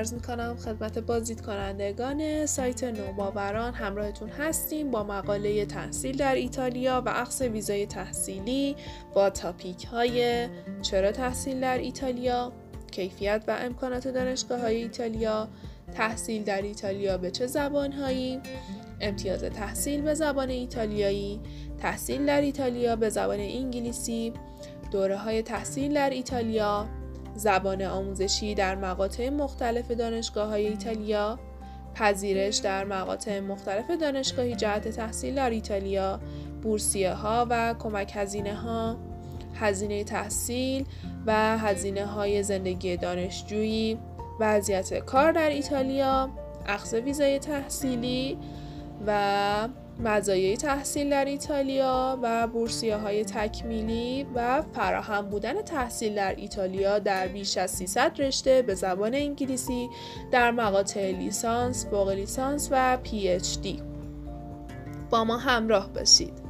عرض می کنم خدمت بازدید کنندگان سایت نوباوران همراهتون هستیم با مقاله تحصیل در ایتالیا و عقص ویزای تحصیلی با تاپیک های چرا تحصیل در ایتالیا کیفیت و امکانات دانشگاه های ایتالیا تحصیل در ایتالیا به چه زبان هایی امتیاز تحصیل به زبان ایتالیایی تحصیل در ایتالیا به زبان انگلیسی دوره های تحصیل در ایتالیا زبان آموزشی در مقاطع مختلف دانشگاه های ایتالیا پذیرش در مقاطع مختلف دانشگاهی جهت تحصیل در ایتالیا بورسیه ها و کمک هزینه ها هزینه تحصیل و هزینه های زندگی دانشجویی وضعیت کار در ایتالیا اخذ ویزای تحصیلی و مزایای تحصیل در ایتالیا و بورسیه های تکمیلی و فراهم بودن تحصیل در ایتالیا در بیش از 300 رشته به زبان انگلیسی در مقاطع لیسانس، فوق لیسانس و پی اچ دی. با ما همراه باشید.